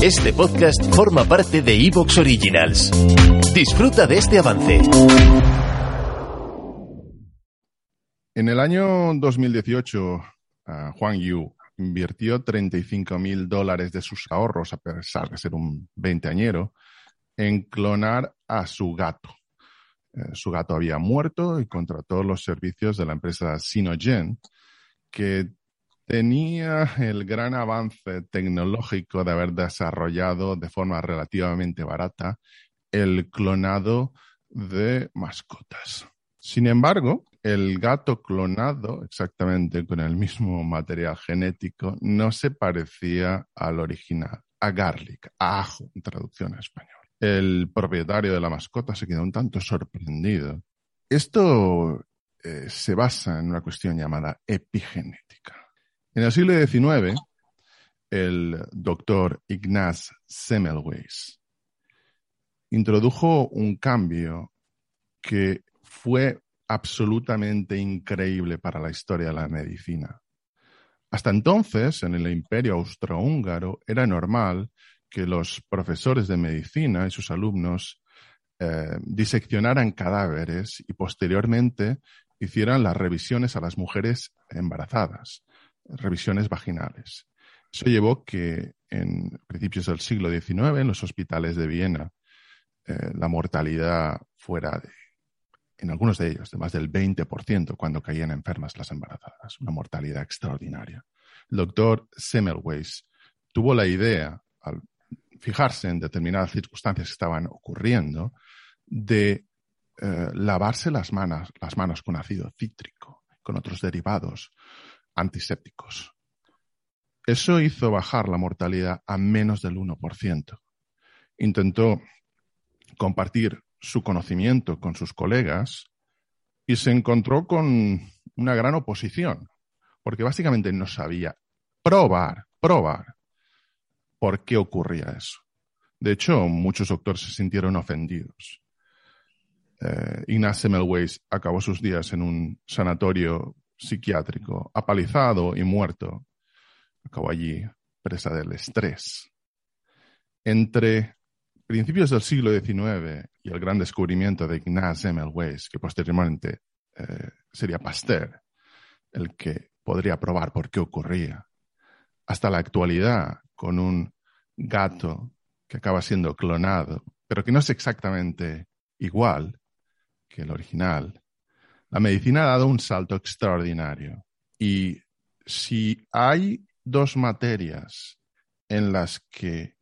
Este podcast forma parte de Evox Originals. Disfruta de este avance. En el año 2018, ah, Juan Yu invirtió 35 mil dólares de sus ahorros, a pesar de ser un veinteañero, en clonar a su gato. Eh, su gato había muerto y contrató los servicios de la empresa Sinogen, que tenía el gran avance tecnológico de haber desarrollado de forma relativamente barata el clonado de mascotas. Sin embargo, el gato clonado, exactamente con el mismo material genético, no se parecía al original, a garlic, a ajo, en traducción a español. El propietario de la mascota se quedó un tanto sorprendido. Esto eh, se basa en una cuestión llamada epigenética. En el siglo XIX, el doctor Ignaz Semmelweis introdujo un cambio que fue absolutamente increíble para la historia de la medicina. Hasta entonces, en el imperio austrohúngaro, era normal que los profesores de medicina y sus alumnos eh, diseccionaran cadáveres y posteriormente hicieran las revisiones a las mujeres embarazadas, revisiones vaginales. Eso llevó que en principios del siglo XIX, en los hospitales de Viena, eh, la mortalidad fuera de en algunos de ellos de más del 20% cuando caían enfermas las embarazadas, una mortalidad extraordinaria. El doctor Semmelweis tuvo la idea, al fijarse en determinadas circunstancias que estaban ocurriendo, de eh, lavarse las manos, las manos con ácido cítrico, con otros derivados antisépticos. Eso hizo bajar la mortalidad a menos del 1%. Intentó compartir su conocimiento con sus colegas y se encontró con una gran oposición, porque básicamente no sabía probar, probar por qué ocurría eso. De hecho, muchos doctores se sintieron ofendidos. Eh, Ignaz Semmelweis acabó sus días en un sanatorio psiquiátrico, apalizado y muerto. Acabó allí presa del estrés. Entre principios del siglo XIX y el gran descubrimiento de Ignaz Semmelweis, que posteriormente eh, sería Pasteur, el que podría probar por qué ocurría, hasta la actualidad con un gato que acaba siendo clonado, pero que no es exactamente igual que el original, la medicina ha dado un salto extraordinario. Y si hay dos materias en las que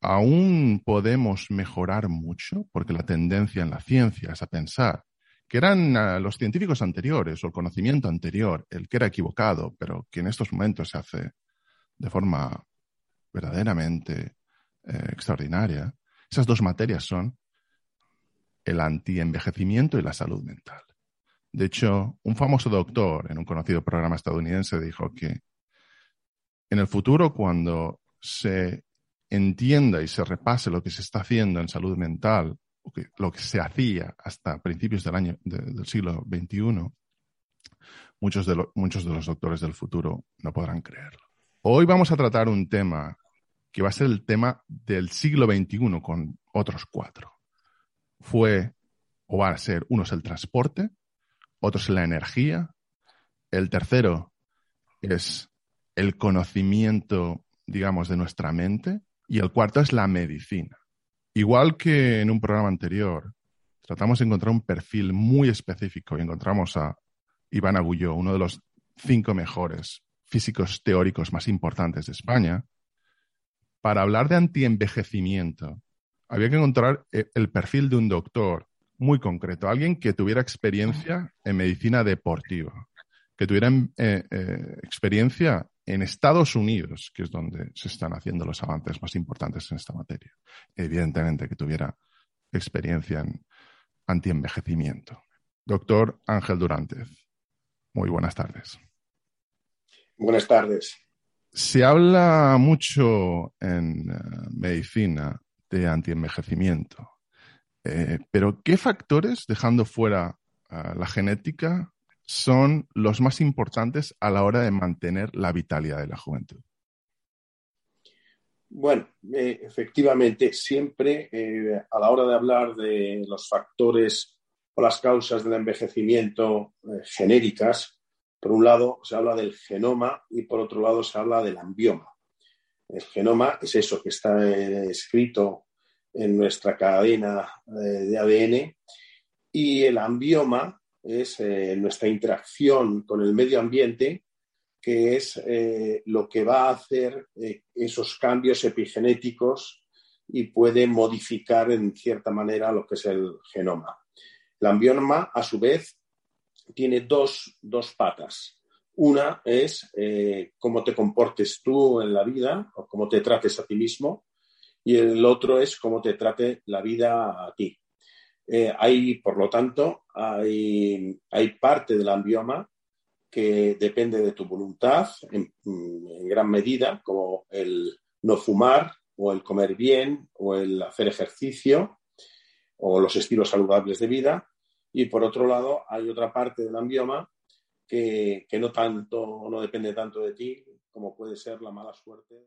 aún podemos mejorar mucho, porque la tendencia en la ciencia es a pensar que eran ah, los científicos anteriores o el conocimiento anterior el que era equivocado, pero que en estos momentos se hace de forma verdaderamente eh, extraordinaria. Esas dos materias son el antienvejecimiento y la salud mental. De hecho, un famoso doctor en un conocido programa estadounidense dijo que en el futuro, cuando se entienda y se repase lo que se está haciendo en salud mental, lo que se hacía hasta principios del año del siglo XXI, muchos de, muchos de los doctores del futuro no podrán creerlo. Hoy vamos a tratar un tema que va a ser el tema del siglo XXI con otros cuatro. Fue, o va a ser, uno es el transporte, otro es la energía, el tercero es el conocimiento, digamos, de nuestra mente, y el cuarto es la medicina. Igual que en un programa anterior, tratamos de encontrar un perfil muy específico y encontramos a Iván Agulló, uno de los cinco mejores físicos teóricos más importantes de España. Para hablar de antienvejecimiento, había que encontrar eh, el perfil de un doctor muy concreto, alguien que tuviera experiencia en medicina deportiva, que tuviera eh, eh, experiencia en Estados Unidos, que es donde se están haciendo los avances más importantes en esta materia. Evidentemente que tuviera experiencia en antienvejecimiento. Doctor Ángel Durantez, muy buenas tardes. Buenas tardes. Se habla mucho en eh, medicina antienvejecimiento, eh, pero ¿qué factores, dejando fuera la genética, son los más importantes a la hora de mantener la vitalidad de la juventud? Bueno, eh, efectivamente, siempre eh, a la hora de hablar de los factores o las causas del envejecimiento genéricas, por un lado se habla del genoma y por otro lado se habla del ambioma. El genoma es eso que está escrito en nuestra cadena de ADN y el ambioma es nuestra interacción con el medio ambiente que es eh, lo que va a hacer eh, esos cambios epigenéticos y puede modificar en cierta manera lo que es el genoma. El ambioma, a su vez, tiene dos, patas. Una es eh, cómo te comportes tú en la vida o cómo te trates a ti mismo y el otro es cómo te trate la vida a ti. hay, por lo tanto, hay, hay parte del ambioma que depende de tu voluntad en, gran medida, como el no fumar o el comer bien o el hacer ejercicio o los estilos saludables de vida. Y por otro lado, hay otra parte del ambioma que, que no tanto, no depende tanto de ti como puede ser la mala suerte.